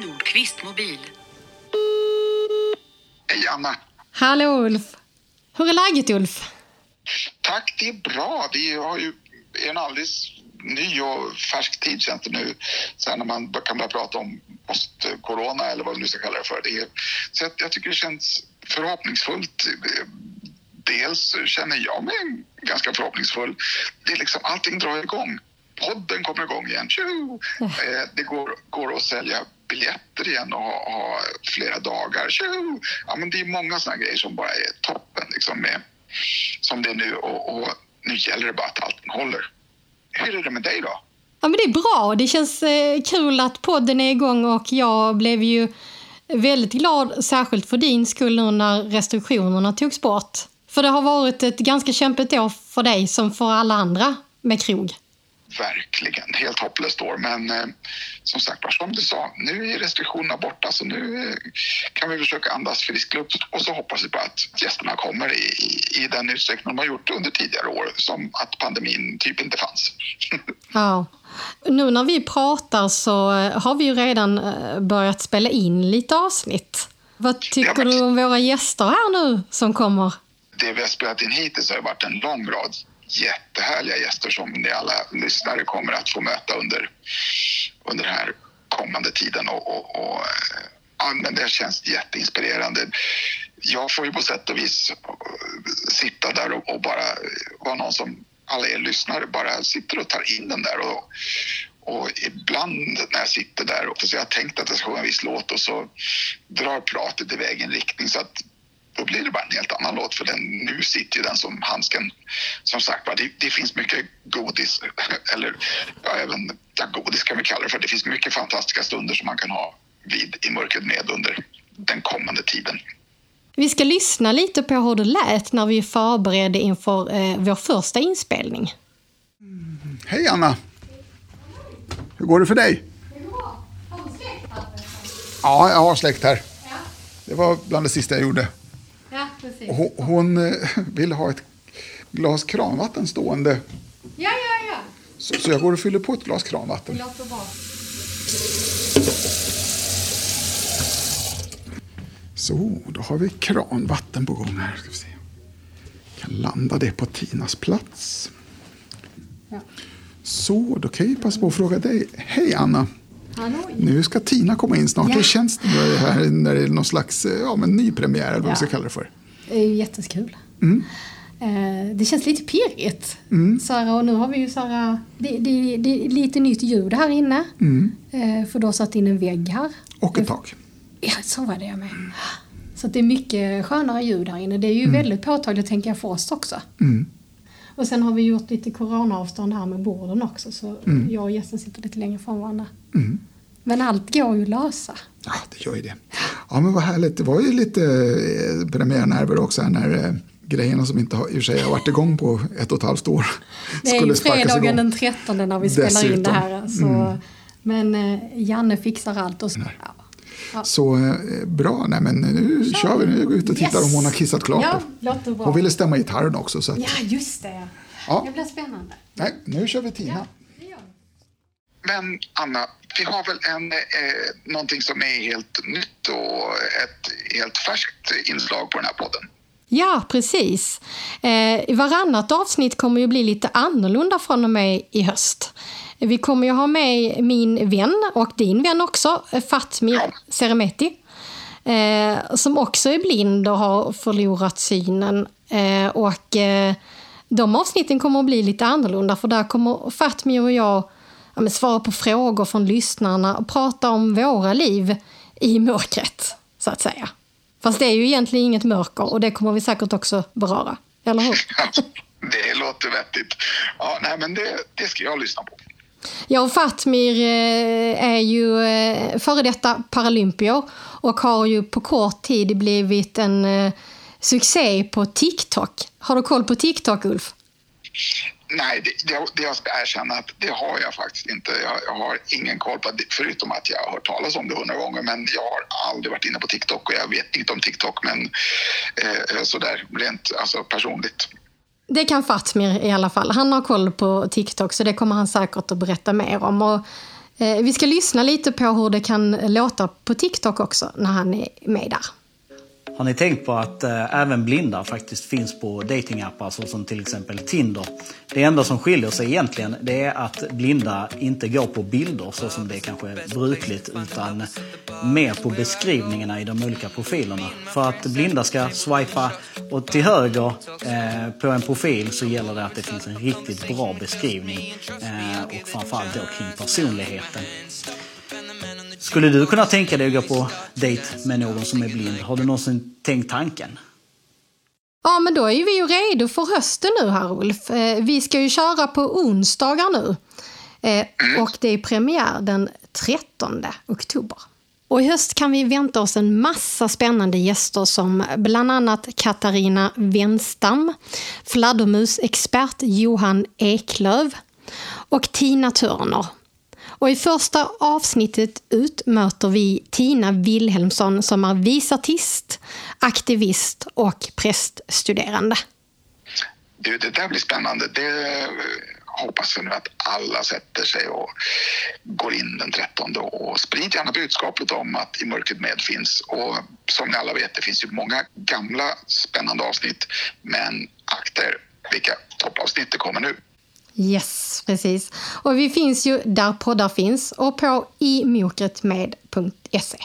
Nordqvist mobil. Hej Anna! Hallå Ulf! Hur är läget Ulf? Tack, det är bra. Vi har ju en alldeles ny och färsk tid känns det nu. Sen när man kan börja prata om post-corona eller vad vi nu ska kalla det för. Det är, så jag, jag tycker det känns förhoppningsfullt. Dels känner jag mig ganska förhoppningsfull. Det är liksom, allting drar igång. Podden kommer igång igen. Tjo! Eh, Det går, går att sälja biljetter igen och ha, ha flera dagar. Tjo! Ja, men det är många sådana grejer som bara är toppen liksom med, som det är nu och, och nu gäller det bara att allting håller. Hur är det med dig då? Ja, men det är bra. Det känns eh, kul att podden är igång och jag blev ju väldigt glad, särskilt för din skull nu när restriktionerna togs bort. För det har varit ett ganska kämpigt år för dig som för alla andra med krog. Verkligen, helt hopplöst år. Men eh, som sagt var, som du sa, nu är restriktionerna borta så nu eh, kan vi försöka andas frisk luft och så hoppas vi på att gästerna kommer i, i, den utsträckning de har gjort under tidigare år, som att pandemin typ inte fanns. Ja. Nu när vi pratar så eh, har vi ju redan eh, börjat spela in lite avsnitt. Vad tycker men- du om våra gäster här nu som kommer? det vi har spelat in hittills har varit en lång rad jättehärliga gäster som ni alla lyssnare kommer att få möta under, under den här kommande tiden. Och, och, och, eh, ja, men det känns jätteinspirerande. Jag får ju på sätt och vis eh, sitta där och, och bara vara någon som alla er lyssnare bara sitter och tar in den där. Och, och ibland när jag sitter där och så jag har tänkt att jag ska sjunga en viss låt och så drar pratet iväg i en riktning så att då blir det bara en helt annan låt för den, nu sitter ju den som handsken. Som sagt det, det finns mycket godis, eller ja, även ja, godis kan vi kalla det för. Det finns mycket fantastiska stunder som man kan ha vid i mörkret med under den kommande tiden. Vi ska lyssna lite på hur det lät när vi förberedde inför eh, vår första inspelning. Hej Anna! Hur går det för dig? Ja, jag har släkt här. Det var bland det sista jag gjorde. Ja, Hon, hon eh, vill ha ett glas kranvatten stående. Ja, ja, ja. Så, så jag går och fyller på ett glas kranvatten. låter bra. Så, då har vi kranvatten på gång här. Ska vi se. Kan landa det på Tinas plats. Så, då kan jag passa på att fråga dig. Hej Anna! Hallå. Nu ska Tina komma in snart. Ja. Hur känns det här när det är någon slags eh, ja, men ny premiär eller vad vi ska Ja. kalla det för? Det är ju jättekul. Eh, Det känns lite pirrigt. Så här, och nu har vi ju här, det, det, det är lite nytt ljud här inne. Eh, För du har satt in en vägg här. Och ett tak. Ja, så var det jag med. Så det är mycket skönare ljud här inne. Det är ju väldigt påtagligt tänker jag för oss också. Och sen har vi gjort lite coronaavstånd här med borden också. Så jag och gästen sitter lite längre från varandra. Men allt går ju att lösa. Ja, det gör ju det. Ja, men vad härligt. Det var ju lite eh, premiärnerver också här när eh, grejerna som inte har, i och för sig har varit igång på ett och ett halvt år Det är ju skulle sparkas fredagen igång. den 13 när vi spelar in det här. Dessutom. Mm. Så, Men eh, Janne fixar allt. Och så, ja. Så eh, bra, nej men nu kör vi. Nu går vi ut och tittar Yes. om hon har kissat klart. Ja, låter bra. Hon ville stämma gitarren också. Så att, Ja, just det. Ja. Det blir spännande. nej, nu kör vi Tina. vi. Men Anna, vi har väl en, eh, någonting som är helt nytt och ett helt färskt inslag på den här podden. Ja, precis. Eh, varannat avsnitt kommer ju bli lite annorlunda från och med i höst. Vi kommer ju ha med min vän och din vän också, Fatmir Seremeti. Eh, som också är blind och har förlorat synen. Eh, och eh, de avsnitten kommer att bli lite annorlunda för där kommer Fatmir och jag ja, svara på frågor från lyssnarna och prata om våra liv i mörkret, så att säga. Fast det är ju egentligen inget mörker och det kommer vi säkert också beröra. Eller hur? Det låter vettigt. Ja, nej, men det, det ska jag lyssna på. Jag och Fatmir eh, är ju eh, före detta paralympier och har ju på kort tid blivit en eh, succé på TikTok. Har du koll på TikTok, Ulf? Nej, det, det, det jag ska erkänna att det har jag faktiskt inte. Jag, jag har ingen koll på det, förutom att jag har hört talas om det hundra gånger. Men jag har aldrig varit inne på TikTok och jag vet inte om TikTok. Men eh, sådär rent alltså, personligt. Det kan Fatmir i alla fall. Han har koll på TikTok så det kommer han säkert att berätta mer om. Och, Eh, vi ska lyssna lite på hur det kan låta på TikTok också när han är med där. Har ni tänkt på att eh, även blinda faktiskt finns på datingappar såsom till exempel Tinder? Det enda som skiljer sig egentligen det är att blinda inte går på bilder så som det är kanske brukligt utan mer på beskrivningarna i de olika profilerna. För att blinda ska swipa och till höger eh, på en profil så gäller det att det finns en riktigt bra beskrivning eh, och framförallt då kring personligheten. Skulle du kunna tänka dig att gå på dejt med någon som är blind? Har du någonsin tänkt tanken? Ja, men då är vi ju redo för hösten nu här Ulf. Eh, vi ska ju köra på onsdagar nu. Eh, och det är premiär den 13 oktober. Och i höst kan vi vänta oss en massa spännande gäster som bland annat Katarina Wenstam, fladdermusexpert Johan Eklöv och Tina Turner och I första avsnittet ut möter vi Tina Wilhelmsson som är visartist, aktivist och präststuderande. Du, det där blir spännande. Det eh, hoppas jag nu att alla sätter sig och går in den 13 och sprid gärna budskapet om att I mörkret med finns. Och som ni alla vet, det finns ju många gamla spännande avsnitt, men akta er vilka toppavsnitt det kommer nu. Yes, precis. Och vi finns ju där poddar finns och på imokretmed.se.